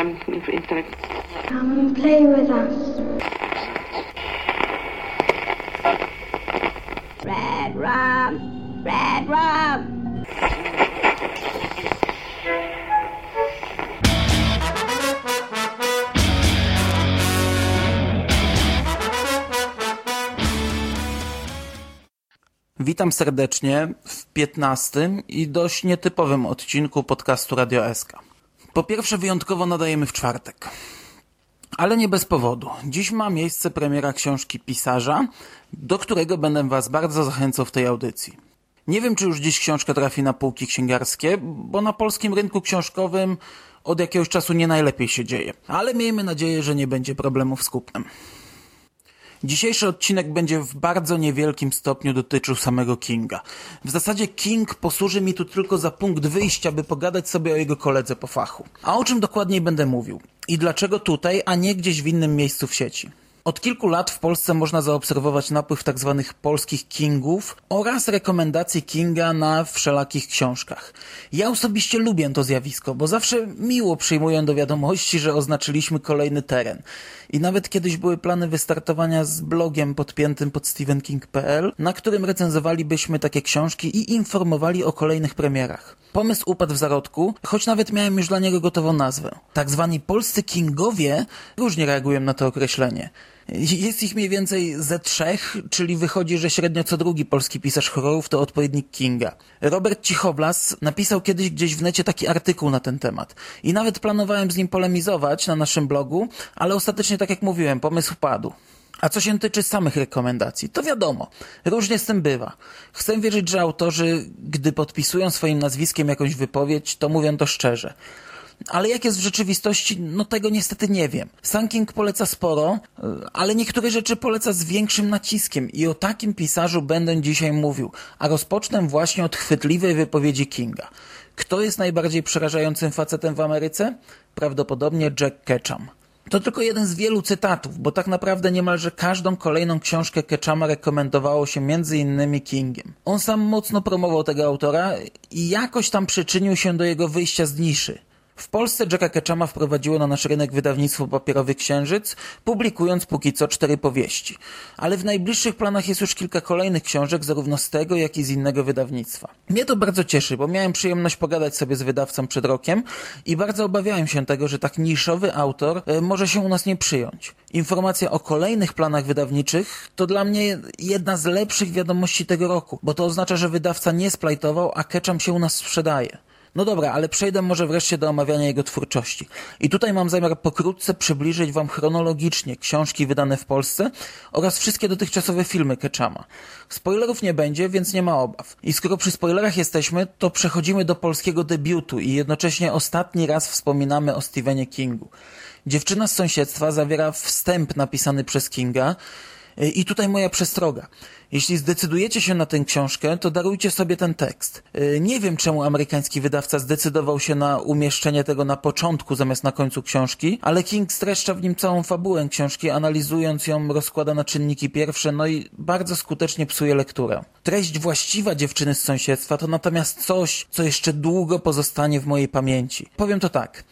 um. Come and play with us. Red rum, red rum. Witam serdecznie w 15 i dość nietypowym odcinku podcastu Radio SK. Po pierwsze, wyjątkowo nadajemy w czwartek. Ale nie bez powodu. Dziś ma miejsce premiera książki pisarza, do którego będę Was bardzo zachęcał w tej audycji. Nie wiem, czy już dziś książka trafi na półki księgarskie, bo na polskim rynku książkowym od jakiegoś czasu nie najlepiej się dzieje. Ale miejmy nadzieję, że nie będzie problemów z kupnem. Dzisiejszy odcinek będzie w bardzo niewielkim stopniu dotyczył samego Kinga. W zasadzie King posłuży mi tu tylko za punkt wyjścia, by pogadać sobie o jego koledze po fachu. A o czym dokładniej będę mówił? I dlaczego tutaj, a nie gdzieś w innym miejscu w sieci? Od kilku lat w Polsce można zaobserwować napływ tzw. Tak polskich Kingów oraz rekomendacji Kinga na wszelakich książkach. Ja osobiście lubię to zjawisko, bo zawsze miło przyjmuję do wiadomości, że oznaczyliśmy kolejny teren. I nawet kiedyś były plany wystartowania z blogiem podpiętym pod stephenking.pl, na którym recenzowalibyśmy takie książki i informowali o kolejnych premierach. Pomysł upadł w zarodku, choć nawet miałem już dla niego gotową nazwę. Tak zwani polscy kingowie różnie reagują na to określenie. Jest ich mniej więcej ze trzech, czyli wychodzi, że średnio co drugi polski pisarz horrorów to odpowiednik Kinga. Robert Cichowlas napisał kiedyś gdzieś w necie taki artykuł na ten temat. I nawet planowałem z nim polemizować na naszym blogu, ale ostatecznie, tak jak mówiłem, pomysł padł. A co się tyczy samych rekomendacji, to wiadomo, różnie z tym bywa. Chcę wierzyć, że autorzy, gdy podpisują swoim nazwiskiem jakąś wypowiedź, to mówią to szczerze. Ale jak jest w rzeczywistości, no tego niestety nie wiem. Sanking poleca sporo, ale niektóre rzeczy poleca z większym naciskiem i o takim pisarzu będę dzisiaj mówił, a rozpocznę właśnie od chwytliwej wypowiedzi Kinga. Kto jest najbardziej przerażającym facetem w Ameryce? Prawdopodobnie Jack Ketchum. To tylko jeden z wielu cytatów, bo tak naprawdę niemalże każdą kolejną książkę Ketchama rekomendowało się między innymi Kingiem. On sam mocno promował tego autora i jakoś tam przyczynił się do jego wyjścia z niszy. W Polsce Jacka Ketchama wprowadziło na nasz rynek wydawnictwo Papierowy Księżyc, publikując póki co cztery powieści. Ale w najbliższych planach jest już kilka kolejnych książek, zarówno z tego, jak i z innego wydawnictwa. Mnie to bardzo cieszy, bo miałem przyjemność pogadać sobie z wydawcą przed rokiem i bardzo obawiałem się tego, że tak niszowy autor e, może się u nas nie przyjąć. Informacja o kolejnych planach wydawniczych to dla mnie jedna z lepszych wiadomości tego roku, bo to oznacza, że wydawca nie splajtował, a Ketchum się u nas sprzedaje. No dobra, ale przejdę może wreszcie do omawiania jego twórczości. I tutaj mam zamiar pokrótce przybliżyć Wam chronologicznie książki wydane w Polsce oraz wszystkie dotychczasowe filmy Ketchama. Spoilerów nie będzie, więc nie ma obaw. I skoro przy spoilerach jesteśmy, to przechodzimy do polskiego debiutu i jednocześnie ostatni raz wspominamy o Stephenie Kingu. Dziewczyna z sąsiedztwa zawiera wstęp napisany przez Kinga, i tutaj moja przestroga. Jeśli zdecydujecie się na tę książkę, to darujcie sobie ten tekst. Y, nie wiem, czemu amerykański wydawca zdecydował się na umieszczenie tego na początku zamiast na końcu książki, ale King streszcza w nim całą fabułę książki, analizując ją, rozkłada na czynniki pierwsze, no i bardzo skutecznie psuje lekturę. Treść właściwa dziewczyny z sąsiedztwa to natomiast coś, co jeszcze długo pozostanie w mojej pamięci. Powiem to tak.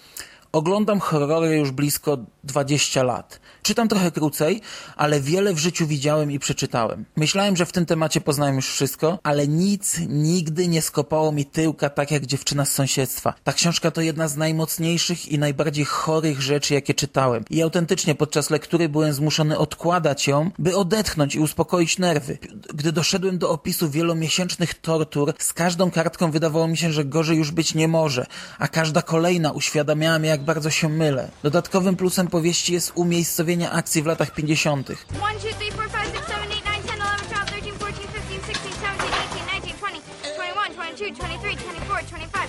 Oglądam horrory już blisko 20 lat. Czytam trochę krócej, ale wiele w życiu widziałem i przeczytałem. Myślałem, że w tym temacie poznałem już wszystko, ale nic nigdy nie skopało mi tyłka tak jak dziewczyna z sąsiedztwa. Ta książka to jedna z najmocniejszych i najbardziej chorych rzeczy, jakie czytałem. I autentycznie podczas lektury byłem zmuszony odkładać ją, by odetchnąć i uspokoić nerwy. Gdy doszedłem do opisu wielomiesięcznych tortur, z każdą kartką wydawało mi się, że gorzej już być nie może, a każda kolejna uświadamiała mi, jak bardzo się mylę. Dodatkowym plusem powieści jest umiejscowienie akcji w latach 50. 1, 2, 3, 4, 5, 6, 7, 8, 9, 10, 11, 12, 13, 14, 15, 16, 17, 18, 19, 20, 21, 22, 23, 24, 25.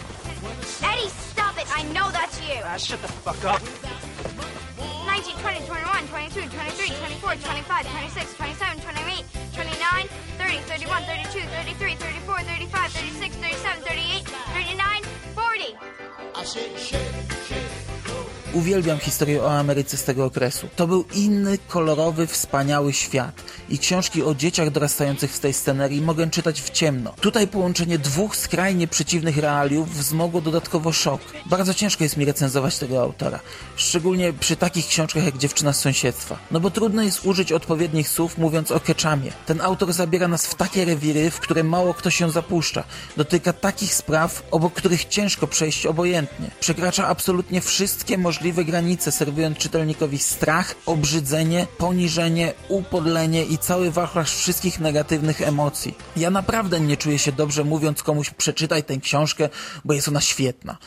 Eddie, stop it! I know that's you! Ah, shut the fuck up! 19, 20, 21, 22, 23, 24, 25, 26, 27, 28, 29, 30, 31, 32, 33, 34, 35, 36, 37, 38, 39, 40. I said shake, shake, go. Uwielbiam historię o Ameryce z tego okresu. To był inny, kolorowy, wspaniały świat. I książki o dzieciach dorastających w tej scenerii mogę czytać w ciemno. Tutaj połączenie dwóch skrajnie przeciwnych realiów wzmogło dodatkowo szok. Bardzo ciężko jest mi recenzować tego autora. Szczególnie przy takich książkach jak Dziewczyna z sąsiedztwa. No bo trudno jest użyć odpowiednich słów mówiąc o keczamie. Ten autor zabiera nas w takie rewiry, w które mało kto się zapuszcza. Dotyka takich spraw, obok których ciężko przejść obojętnie. Przekracza absolutnie wszystkie możliwe granice, serwując czytelnikowi strach, obrzydzenie, poniżenie, upodlenie i cały wachlarz wszystkich negatywnych emocji. Ja naprawdę nie czuję się dobrze mówiąc komuś przeczytaj tę książkę, bo jest ona świetna.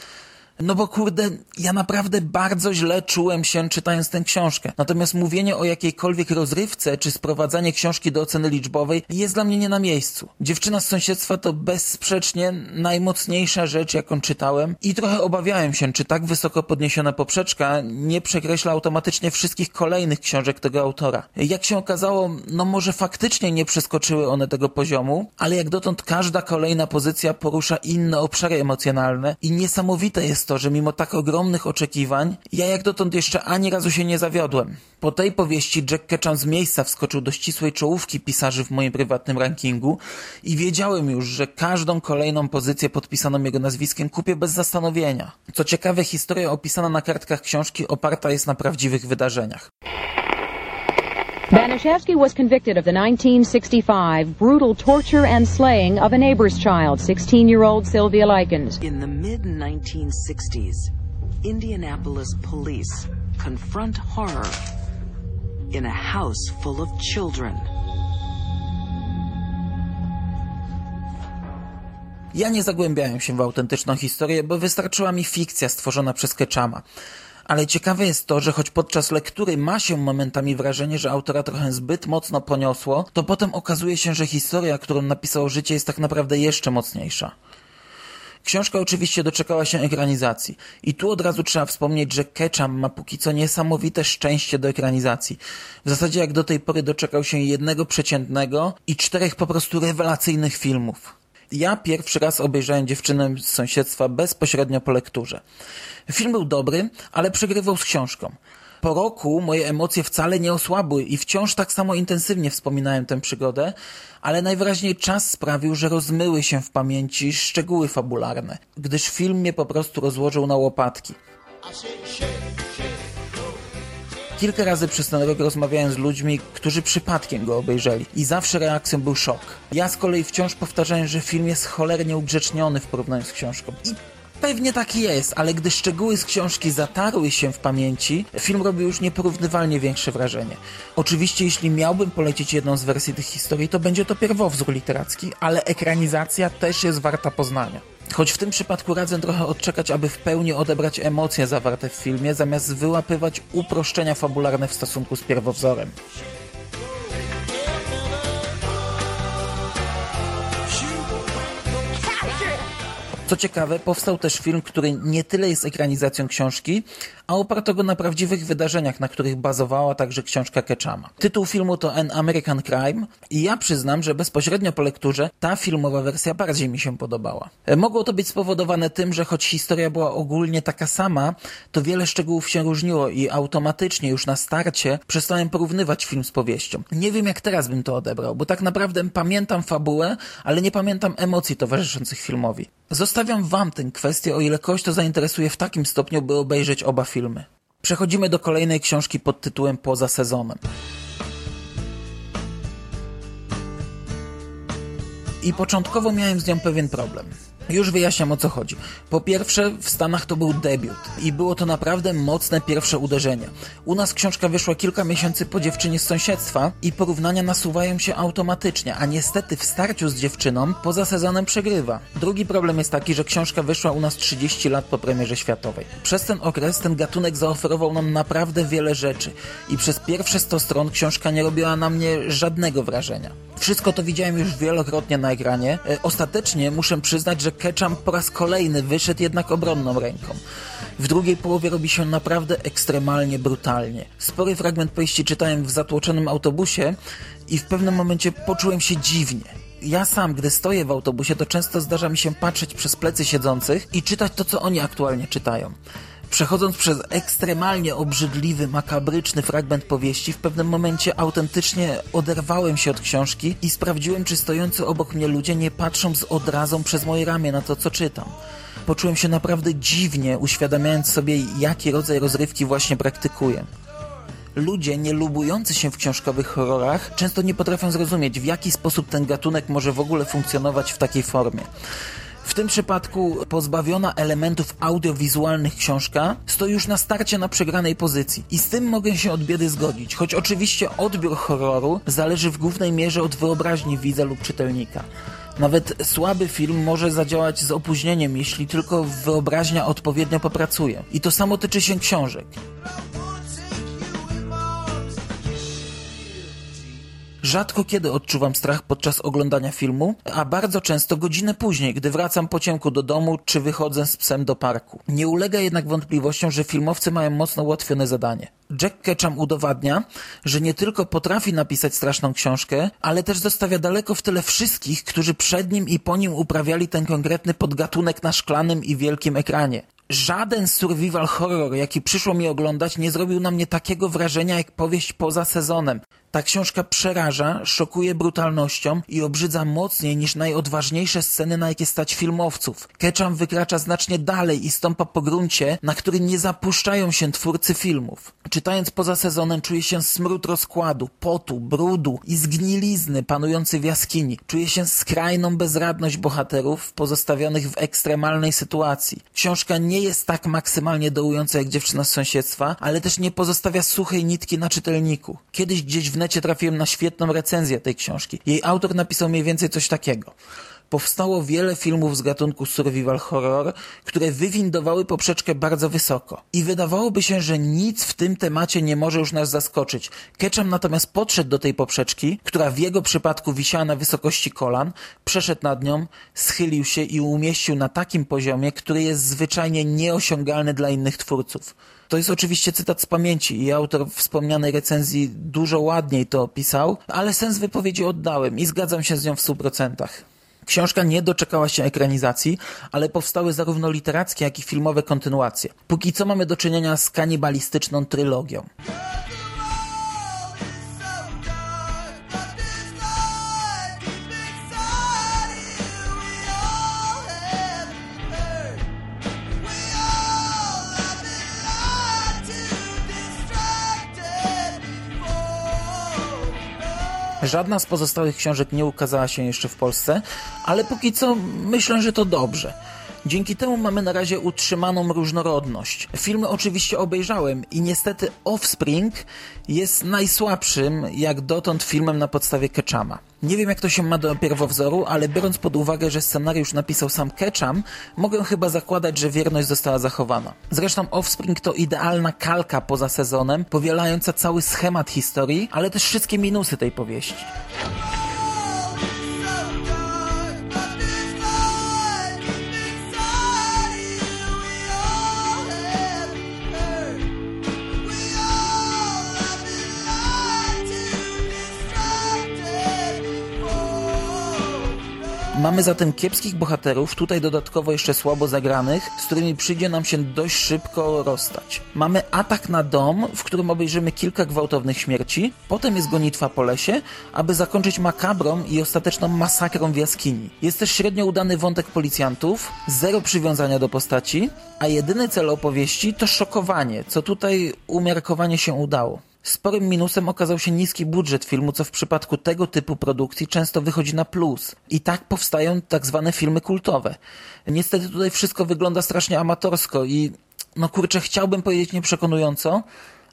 No bo kurde, ja naprawdę bardzo źle czułem się czytając tę książkę. Natomiast mówienie o jakiejkolwiek rozrywce czy sprowadzanie książki do oceny liczbowej jest dla mnie nie na miejscu. Dziewczyna z sąsiedztwa to bezsprzecznie najmocniejsza rzecz, jaką czytałem i trochę obawiałem się, czy tak wysoko podniesiona poprzeczka nie przekreśla automatycznie wszystkich kolejnych książek tego autora. Jak się okazało, no może faktycznie nie przeskoczyły one tego poziomu, ale jak dotąd każda kolejna pozycja porusza inne obszary emocjonalne i niesamowite jest to, to, że mimo tak ogromnych oczekiwań, ja jak dotąd jeszcze ani razu się nie zawiodłem. Po tej powieści Jack Ketchum z miejsca wskoczył do ścisłej czołówki pisarzy w moim prywatnym rankingu i wiedziałem już, że każdą kolejną pozycję podpisaną jego nazwiskiem kupię bez zastanowienia. Co ciekawe, historia opisana na kartkach książki oparta jest na prawdziwych wydarzeniach. Banishevsky was convicted of the 1965 brutal torture and slaying of a neighbor's child, 16-year-old Sylvia Likens. In the mid-1960s, Indianapolis police confront horror in a house full of children. Ja nie zagłębiałem się w autentyczną historię, bo wystarczyła mi fikcja stworzona przez Ketchama. Ale ciekawe jest to, że choć podczas lektury ma się momentami wrażenie, że autora trochę zbyt mocno poniosło, to potem okazuje się, że historia, którą napisał życie jest tak naprawdę jeszcze mocniejsza. Książka oczywiście doczekała się ekranizacji. I tu od razu trzeba wspomnieć, że Ketchum ma póki co niesamowite szczęście do ekranizacji. W zasadzie jak do tej pory doczekał się jednego przeciętnego i czterech po prostu rewelacyjnych filmów. Ja pierwszy raz obejrzałem dziewczynę z sąsiedztwa bezpośrednio po lekturze. Film był dobry, ale przegrywał z książką. Po roku moje emocje wcale nie osłabły i wciąż tak samo intensywnie wspominałem tę przygodę, ale najwyraźniej czas sprawił, że rozmyły się w pamięci szczegóły fabularne, gdyż film mnie po prostu rozłożył na łopatki. Kilka razy przez ten rok rozmawiałem z ludźmi, którzy przypadkiem go obejrzeli i zawsze reakcją był szok. Ja z kolei wciąż powtarzałem, że film jest cholernie ugrzeczniony w porównaniu z książką. I Pewnie tak jest, ale gdy szczegóły z książki zatarły się w pamięci, film robił już nieporównywalnie większe wrażenie. Oczywiście, jeśli miałbym polecić jedną z wersji tych historii, to będzie to pierwowzór literacki, ale ekranizacja też jest warta poznania. Choć w tym przypadku radzę trochę odczekać, aby w pełni odebrać emocje zawarte w filmie, zamiast wyłapywać uproszczenia fabularne w stosunku z pierwowzorem. Co ciekawe, powstał też film, który nie tyle jest ekranizacją książki, a oparto go na prawdziwych wydarzeniach, na których bazowała także książka Ketchama. Tytuł filmu to An American Crime i ja przyznam, że bezpośrednio po lekturze ta filmowa wersja bardziej mi się podobała. E, mogło to być spowodowane tym, że choć historia była ogólnie taka sama, to wiele szczegółów się różniło i automatycznie już na starcie przestałem porównywać film z powieścią. Nie wiem jak teraz bym to odebrał, bo tak naprawdę pamiętam fabułę, ale nie pamiętam emocji towarzyszących filmowi. Zostawiam wam tę kwestię, o ile kogoś to zainteresuje w takim stopniu, by obejrzeć oba filmy. Przechodzimy do kolejnej książki pod tytułem Poza sezonem. I początkowo miałem z nią pewien problem. Już wyjaśniam o co chodzi. Po pierwsze, w Stanach to był debiut i było to naprawdę mocne pierwsze uderzenie. U nas książka wyszła kilka miesięcy po dziewczynie z sąsiedztwa i porównania nasuwają się automatycznie, a niestety w starciu z dziewczyną poza sezonem przegrywa. Drugi problem jest taki, że książka wyszła u nas 30 lat po premierze światowej. Przez ten okres ten gatunek zaoferował nam naprawdę wiele rzeczy i przez pierwsze 100 stron książka nie robiła na mnie żadnego wrażenia. Wszystko to widziałem już wielokrotnie na ekranie. E, ostatecznie muszę przyznać, że Ketchum po raz kolejny wyszedł jednak obronną ręką. W drugiej połowie robi się naprawdę ekstremalnie brutalnie. Spory fragment powieści czytałem w zatłoczonym autobusie i w pewnym momencie poczułem się dziwnie. Ja sam, gdy stoję w autobusie, to często zdarza mi się patrzeć przez plecy siedzących i czytać to, co oni aktualnie czytają. Przechodząc przez ekstremalnie obrzydliwy, makabryczny fragment powieści, w pewnym momencie autentycznie oderwałem się od książki i sprawdziłem, czy stojący obok mnie ludzie nie patrzą z odrazą przez moje ramię na to, co czytam. Poczułem się naprawdę dziwnie, uświadamiając sobie, jaki rodzaj rozrywki właśnie praktykuję. Ludzie nie lubujący się w książkowych horrorach często nie potrafią zrozumieć, w jaki sposób ten gatunek może w ogóle funkcjonować w takiej formie. W tym przypadku pozbawiona elementów audiowizualnych książka stoi już na starcie na przegranej pozycji. I z tym mogę się od biedy zgodzić, choć oczywiście odbiór horroru zależy w głównej mierze od wyobraźni widza lub czytelnika. Nawet słaby film może zadziałać z opóźnieniem, jeśli tylko wyobraźnia odpowiednio popracuje. I to samo tyczy się książek. Rzadko kiedy odczuwam strach podczas oglądania filmu, a bardzo często godzinę później, gdy wracam po ciemku do domu czy wychodzę z psem do parku. Nie ulega jednak wątpliwościom, że filmowcy mają mocno ułatwione zadanie. Jack Ketchum udowadnia, że nie tylko potrafi napisać straszną książkę, ale też zostawia daleko w tyle wszystkich, którzy przed nim i po nim uprawiali ten konkretny podgatunek na szklanym i wielkim ekranie. Żaden survival horror, jaki przyszło mi oglądać, nie zrobił na mnie takiego wrażenia jak powieść poza sezonem. Ta książka przeraża, szokuje brutalnością i obrzydza mocniej niż najodważniejsze sceny, na jakie stać filmowców. Ketchum wykracza znacznie dalej i stąpa po gruncie, na który nie zapuszczają się twórcy filmów. Czytając poza sezonem czuję się smród rozkładu, potu, brudu i zgnilizny panujący w jaskini. Czuję się skrajną bezradność bohaterów pozostawionych w ekstremalnej sytuacji. Książka nie jest tak maksymalnie dołująca jak dziewczyna z sąsiedztwa, ale też nie pozostawia suchej nitki na czytelniku. Kiedyś gdzieś w necie trafiłem na świetną recenzję tej książki. Jej autor napisał mniej więcej coś takiego. Powstało wiele filmów z gatunku survival horror, które wywindowały poprzeczkę bardzo wysoko. I wydawałoby się, że nic w tym temacie nie może już nas zaskoczyć. Ketchum natomiast podszedł do tej poprzeczki, która w jego przypadku wisiała na wysokości kolan, przeszedł nad nią, schylił się i umieścił na takim poziomie, który jest zwyczajnie nieosiągalny dla innych twórców. To jest oczywiście cytat z pamięci i autor wspomnianej recenzji dużo ładniej to opisał, ale sens wypowiedzi oddałem i zgadzam się z nią w stu procentach. Książka nie doczekała się ekranizacji, ale powstały zarówno literackie, jak i filmowe kontynuacje. Póki co mamy do czynienia z kanibalistyczną trylogią. Żadna z pozostałych książek nie ukazała się jeszcze w Polsce, ale póki co myślę, że to dobrze. Dzięki temu mamy na razie utrzymaną różnorodność. Filmy oczywiście obejrzałem i niestety Offspring jest najsłabszym jak dotąd filmem na podstawie Ketchama. Nie wiem jak to się ma do pierwowzoru, ale biorąc pod uwagę, że scenariusz napisał sam Ketchum, mogę chyba zakładać, że wierność została zachowana. Zresztą Offspring to idealna kalka poza sezonem, powielająca cały schemat historii, ale też wszystkie minusy tej powieści. Mamy zatem kiepskich bohaterów, tutaj dodatkowo jeszcze słabo zagranych, z którymi przyjdzie nam się dość szybko rozstać. Mamy atak na dom, w którym obejrzymy kilka gwałtownych śmierci, potem jest gonitwa po lesie, aby zakończyć makabrą i ostateczną masakrą w jaskini. Jest też średnio udany wątek policjantów, zero przywiązania do postaci, a jedyny cel opowieści to szokowanie, co tutaj umiarkowanie się udało. Sporym minusem okazał się niski budżet filmu, co w przypadku tego typu produkcji często wychodzi na plus. I tak powstają tak zwane filmy kultowe. Niestety tutaj wszystko wygląda strasznie amatorsko i no kurczę, chciałbym powiedzieć nieprzekonująco,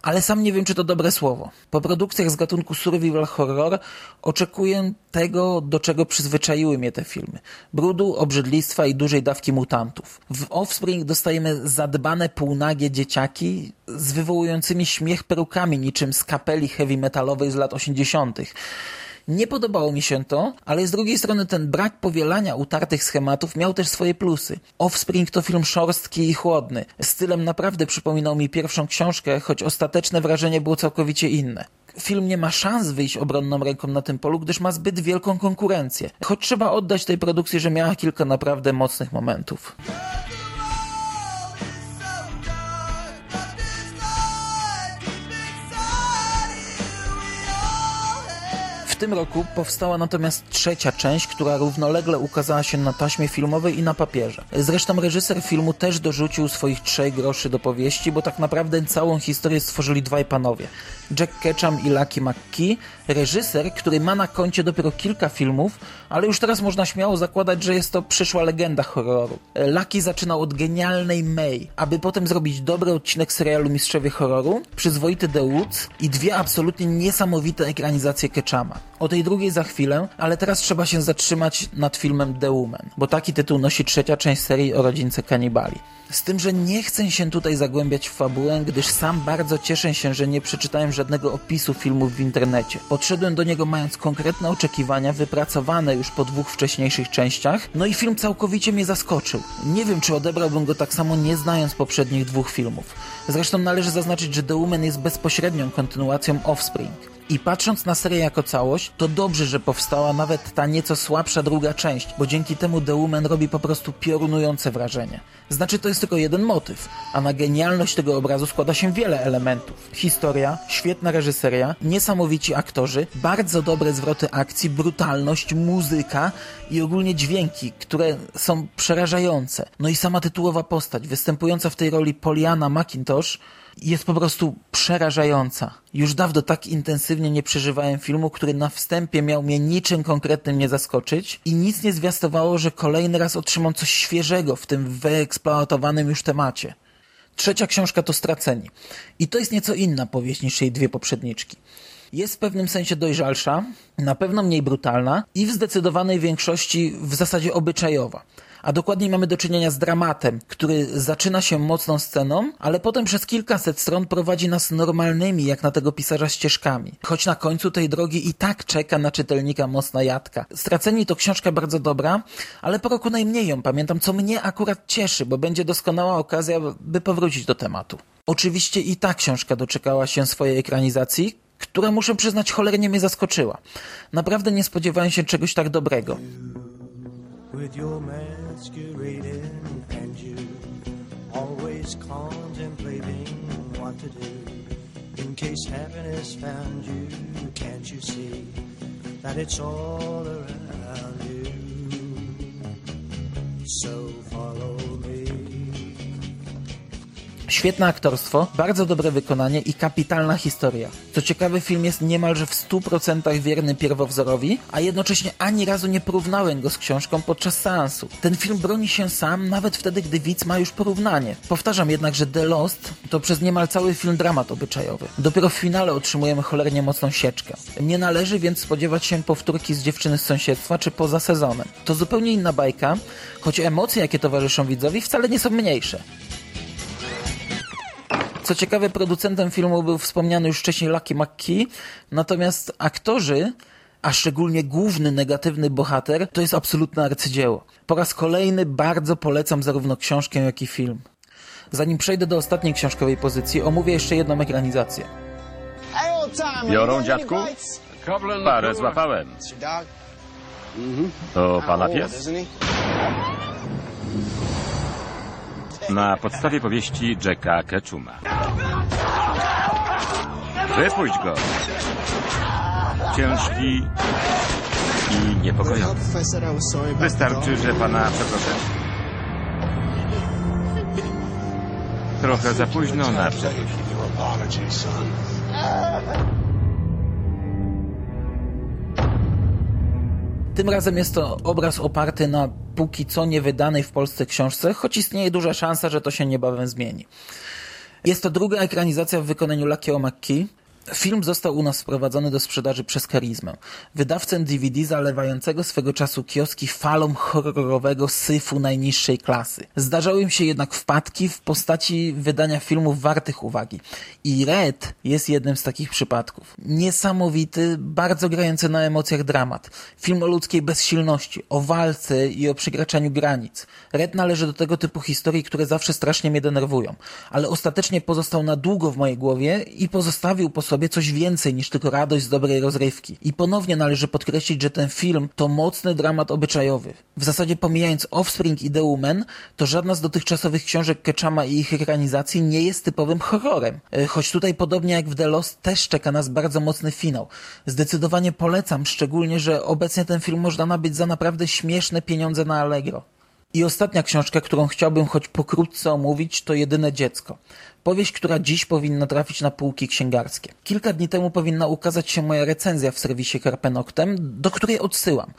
ale sam nie wiem, czy to dobre słowo. Po produkcjach z gatunku survival horror oczekuję tego, do czego przyzwyczaiły mnie te filmy. Brudu, obrzydlistwa i dużej dawki mutantów. W Offspring dostajemy zadbane półnagie dzieciaki z wywołującymi śmiech perukami niczym z kapeli heavy metalowej z lat 80. Nie podobało mi się to, ale z drugiej strony ten brak powielania utartych schematów miał też swoje plusy. Offspring to film szorstki i chłodny. Stylem naprawdę przypominał mi pierwszą książkę, choć ostateczne wrażenie było całkowicie inne film nie ma szans wyjść obronną ręką na tym polu, gdyż ma zbyt wielką konkurencję. Choć trzeba oddać tej produkcji, że miała kilka naprawdę mocnych momentów. Tym roku powstała natomiast trzecia część, która równolegle ukazała się na taśmie filmowej i na papierze. Zresztą reżyser filmu też dorzucił swoich trzech groszy do powieści, bo tak naprawdę całą historię stworzyli dwaj panowie. Jack Ketchum i Lucky McKee, reżyser, który ma na koncie dopiero kilka filmów, ale już teraz można śmiało zakładać, że jest to przyszła legenda horroru. Lucky zaczynał od genialnej May, aby potem zrobić dobry odcinek serialu Mistrzowie Horroru, przyzwoity The Woods i dwie absolutnie niesamowite ekranizacje Ketchama. O tej drugiej za chwilę, ale teraz trzeba się zatrzymać nad filmem The Woman, bo taki tytuł nosi trzecia część serii o rodzince kanibali. Z tym, że nie chcę się tutaj zagłębiać w fabułę, gdyż sam bardzo cieszę się, że nie przeczytałem żadnego opisu filmu w internecie. Podszedłem do niego mając konkretne oczekiwania, wypracowane już po dwóch wcześniejszych częściach, no i film całkowicie mnie zaskoczył. Nie wiem, czy odebrałbym go tak samo nie znając poprzednich dwóch filmów. Zresztą należy zaznaczyć, że The Woman jest bezpośrednią kontynuacją Offspring. I patrząc na serię jako całość, to dobrze, że powstała nawet ta nieco słabsza druga część, bo dzięki temu The Woman robi po prostu piorunujące wrażenie. Znaczy to jest tylko jeden motyw, a na genialność tego obrazu składa się wiele elementów. Historia, świetna reżyseria, niesamowici aktorzy, bardzo dobre zwroty akcji, brutalność, muzyka i ogólnie dźwięki, które są przerażające. No i sama tytułowa postać, występująca w tej roli Poliana McIntosh, jest po prostu przerażająca. Już dawno tak intensywnie nie przeżywałem filmu, który na wstępie miał mnie niczym konkretnym nie zaskoczyć i nic nie zwiastowało, że kolejny raz otrzymam coś świeżego w tym wyeksploatowanym już temacie. Trzecia książka to Straceni. I to jest nieco inna powieść niż jej dwie poprzedniczki. Jest w pewnym sensie dojrzalsza, na pewno mniej brutalna i w zdecydowanej większości w zasadzie obyczajowa a dokładniej mamy do czynienia z dramatem, który zaczyna się mocną sceną, ale potem przez kilkaset stron prowadzi nas normalnymi, jak na tego pisarza, ścieżkami. Choć na końcu tej drogi i tak czeka na czytelnika mocna jadka. Straceni to książka bardzo dobra, ale po roku najmniej ją pamiętam, co mnie akurat cieszy, bo będzie doskonała okazja, by powrócić do tematu. Oczywiście i ta książka doczekała się swojej ekranizacji, która muszę przyznać cholernie mnie zaskoczyła. Naprawdę nie spodziewałem się czegoś tak dobrego. so follow Świetne aktorstwo, bardzo dobre wykonanie i kapitalna historia. Co ciekawe, film jest niemalże w 100% wierny pierwowzorowi, a jednocześnie ani razu nie porównałem go z książką podczas seansu. Ten film broni się sam, nawet wtedy, gdy widz ma już porównanie. Powtarzam jednak, że The Lost to przez niemal cały film dramat obyczajowy. Dopiero w finale otrzymujemy cholernie mocną sieczkę. Nie należy więc spodziewać się powtórki z dziewczyny z sąsiedztwa czy poza sezonem. To zupełnie inna bajka, choć emocje, jakie towarzyszą widzowi, wcale nie są mniejsze. Co ciekawe, producentem filmu był wspomniany już wcześniej Lucky McKee, natomiast aktorzy a szczególnie główny negatywny bohater, to jest absolutne arcydzieło. Po raz kolejny bardzo polecam zarówno książkę, jak i film. Zanim przejdę do ostatniej książkowej pozycji, omówię jeszcze jedną ekranizację. Biorą, dziadku? Parę złapałem. To pana pies? Na podstawie powieści Jacka Ketchuma. Wypuść go! Ciężki i niepokojący. Wystarczy, że pana przeproszę. Trochę za późno na przeprosiny. Tym razem jest to obraz oparty na póki co niewydanej w Polsce książce, choć istnieje duża szansa, że to się niebawem zmieni. Jest to druga ekranizacja w wykonaniu Lakio McKee, Film został u nas wprowadzony do sprzedaży przez Karizmę, wydawcę DVD zalewającego swego czasu kioski falą horrorowego syfu najniższej klasy. Zdarzały im się jednak wpadki w postaci wydania filmów wartych uwagi. I Red jest jednym z takich przypadków. Niesamowity, bardzo grający na emocjach dramat. Film o ludzkiej bezsilności, o walce i o przekraczaniu granic. Red należy do tego typu historii, które zawsze strasznie mnie denerwują, ale ostatecznie pozostał na długo w mojej głowie i pozostawił po sobie sobie coś więcej niż tylko radość z dobrej rozrywki. I ponownie należy podkreślić, że ten film to mocny dramat obyczajowy. W zasadzie pomijając Offspring i The Woman, to żadna z dotychczasowych książek Ketchama i ich ekranizacji nie jest typowym horrorem. E, choć tutaj podobnie jak w The Lost też czeka nas bardzo mocny finał. Zdecydowanie polecam, szczególnie, że obecnie ten film można nabyć za naprawdę śmieszne pieniądze na Allegro. I ostatnia książka, którą chciałbym choć pokrótce omówić, to Jedyne dziecko. Powieść, która dziś powinna trafić na półki księgarskie. Kilka dni temu powinna ukazać się moja recenzja w serwisie Karpenoktem, do której odsyłam.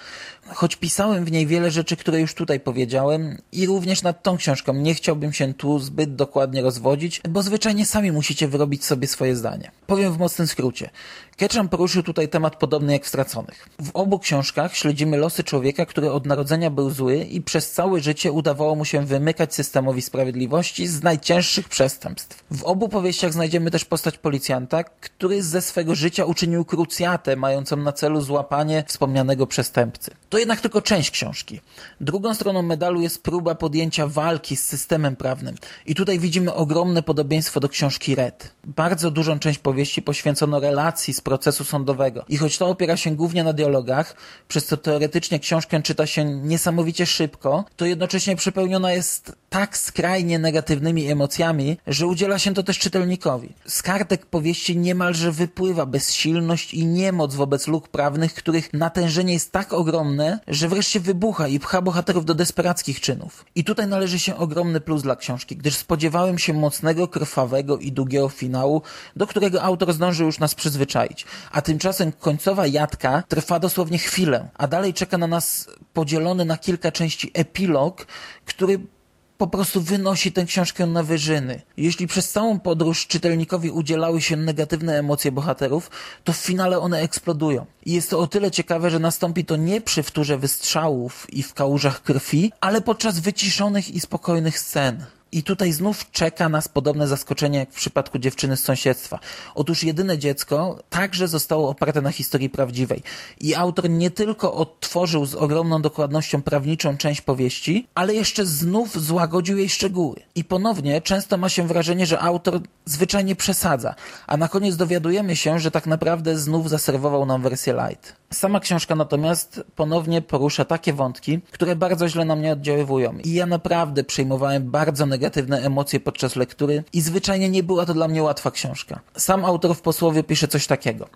Choć pisałem w niej wiele rzeczy, które już tutaj powiedziałem i również nad tą książką nie chciałbym się tu zbyt dokładnie rozwodzić, bo zwyczajnie sami musicie wyrobić sobie swoje zdanie. Powiem w mocnym skrócie. Ketchum poruszył tutaj temat podobny jak w Straconych. W obu książkach śledzimy losy człowieka, który od narodzenia był zły i przez całe życie udawało mu się wymykać systemowi sprawiedliwości z najcięższych przestępstw. W obu powieściach znajdziemy też postać policjanta, który ze swego życia uczynił krucjatę mającą na celu złapanie wspomnianego przestępcy. To jednak tylko część książki. Drugą stroną medalu jest próba podjęcia walki z systemem prawnym. I tutaj widzimy ogromne podobieństwo do książki Red. Bardzo dużą część powieści poświęcono relacji z procesu sądowego. I choć to opiera się głównie na dialogach, przez co teoretycznie książkę czyta się niesamowicie szybko, to jednocześnie przepełniona jest tak skrajnie negatywnymi emocjami, że udziela się to też czytelnikowi. Z kartek powieści niemalże wypływa bezsilność i niemoc wobec luk prawnych, których natężenie jest tak ogromne, że wreszcie wybucha i pcha bohaterów do desperackich czynów. I tutaj należy się ogromny plus dla książki, gdyż spodziewałem się mocnego, krwawego i długiego finału, do którego autor zdążył już nas przyzwyczaić. A tymczasem końcowa jadka trwa dosłownie chwilę, a dalej czeka na nas podzielony na kilka części epilog, który po prostu wynosi tę książkę na wyżyny. Jeśli przez całą podróż czytelnikowi udzielały się negatywne emocje bohaterów, to w finale one eksplodują. I jest to o tyle ciekawe, że nastąpi to nie przy wtórze wystrzałów i w kałużach krwi, ale podczas wyciszonych i spokojnych scen. I tutaj znów czeka nas podobne zaskoczenie jak w przypadku dziewczyny z sąsiedztwa. Otóż jedyne dziecko także zostało oparte na historii prawdziwej. I autor nie tylko odtworzył z ogromną dokładnością prawniczą część powieści, ale jeszcze znów złagodził jej szczegóły. I ponownie często ma się wrażenie, że autor zwyczajnie przesadza, a na koniec dowiadujemy się, że tak naprawdę znów zaserwował nam wersję light. Sama książka natomiast ponownie porusza takie wątki, które bardzo źle na mnie oddziaływują. I ja naprawdę przejmowałem bardzo negatywne emocje podczas lektury i zwyczajnie nie była to dla mnie łatwa książka. Sam autor w posłowie pisze coś takiego.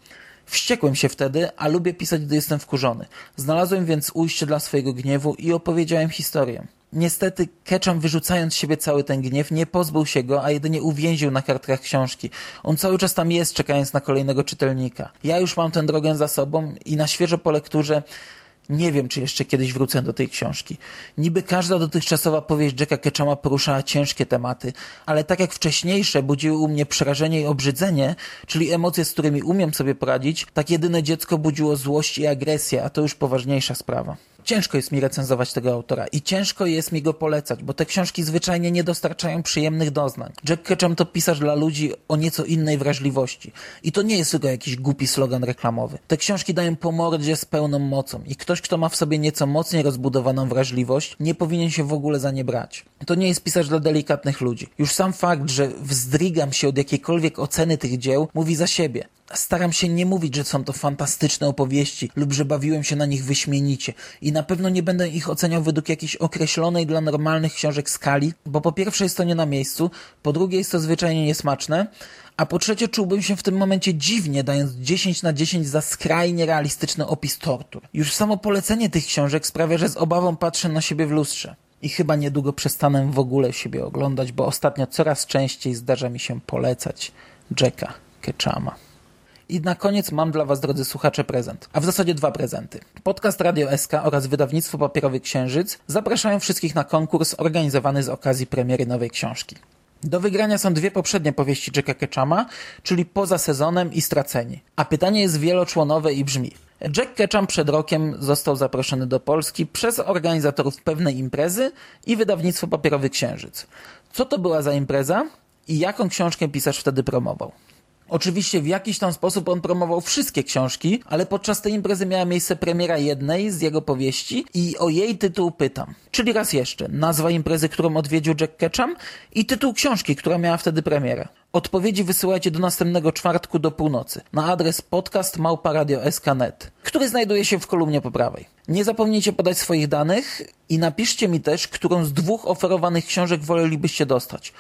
Wściekłem się wtedy, a lubię pisać, gdy jestem wkurzony. Znalazłem więc ujście dla swojego gniewu i opowiedziałem historię. Niestety, Ketchum wyrzucając z siebie cały ten gniew, nie pozbył się go, a jedynie uwięził na kartkach książki. On cały czas tam jest, czekając na kolejnego czytelnika. Ja już mam tę drogę za sobą i na świeżo po lekturze nie wiem, czy jeszcze kiedyś wrócę do tej książki. Niby każda dotychczasowa powieść Jacka Ketchuma poruszała ciężkie tematy, ale tak jak wcześniejsze budziły u mnie przerażenie i obrzydzenie, czyli emocje, z którymi umiem sobie poradzić, tak jedyne dziecko budziło złość i agresję, a to już poważniejsza sprawa. Ciężko jest mi recenzować tego autora i ciężko jest mi go polecać, bo te książki zwyczajnie nie dostarczają przyjemnych doznań. Jack Ketchum to pisarz dla ludzi o nieco innej wrażliwości. I to nie jest tylko jakiś głupi slogan reklamowy. Te książki dają po mordzie z pełną mocą i ktoś, kto ma w sobie nieco mocniej rozbudowaną wrażliwość, nie powinien się w ogóle za nie brać. To nie jest pisarz dla delikatnych ludzi. Już sam fakt, że wzdrigam się od jakiejkolwiek oceny tych dzieł, mówi za siebie. Staram się nie mówić, że są to fantastyczne opowieści lub że bawiłem się na nich wyśmienicie i na pewno nie będę ich oceniał według jakiejś określonej dla normalnych książek skali, bo po pierwsze jest to nie na miejscu, po drugie jest to zwyczajnie niesmaczne, a po trzecie czułbym się w tym momencie dziwnie, dając 10 na 10 za skrajnie realistyczny opis tortur. Już samo polecenie tych książek sprawia, że z obawą patrzę na siebie w lustrze. I chyba niedługo przestanę w ogóle siebie oglądać, bo ostatnio coraz częściej zdarza mi się polecać Jacka Ketchama. I na koniec mam dla Was, drodzy słuchacze, prezent. A w zasadzie dwa prezenty. Podcast Radio SK oraz wydawnictwo Papierowy Księżyc zapraszają wszystkich na konkurs organizowany z okazji premiery nowej książki. Do wygrania są dwie poprzednie powieści Jacka Ketchama, czyli Poza sezonem i Straceni. A pytanie jest wieloczłonowe i brzmi. Jack Ketchum przed rokiem został zaproszony do Polski przez organizatorów pewnej imprezy i wydawnictwo Papierowy Księżyc. Co to była za impreza i jaką książkę pisarz wtedy promował? Oczywiście w jakiś tam sposób on promował wszystkie książki, ale podczas tej imprezy miała miejsce premiera jednej z jego powieści i o jej tytuł pytam. Czyli raz jeszcze, nazwa imprezy, którą odwiedził Jack Ketchum i tytuł książki, która miała wtedy premierę. Odpowiedzi wysyłajcie do następnego czwartku do północy na adres podcast.małparadio.sk.net, który znajduje się w kolumnie po prawej. Nie zapomnijcie podać swoich danych i napiszcie mi też, którą z dwóch oferowanych książek wolelibyście dostać.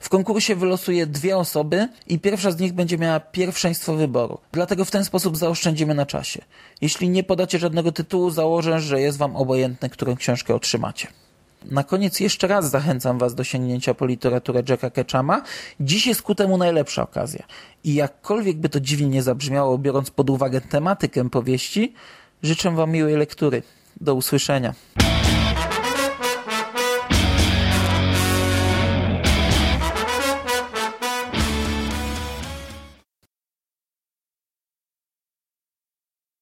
W konkursie wylosuję dwie osoby i pierwsza z nich będzie miała pierwszeństwo wyboru. Dlatego w ten sposób zaoszczędzimy na czasie. Jeśli nie podacie żadnego tytułu, założę, że jest wam obojętne, którą książkę otrzymacie. Na koniec jeszcze raz zachęcam Was do sięgnięcia po literaturę Jacka Ketchama. Dziś jest ku temu najlepsza okazja. I jakkolwiek by to dziwnie nie zabrzmiało, biorąc pod uwagę tematykę powieści, życzę Wam miłej lektury. Do usłyszenia.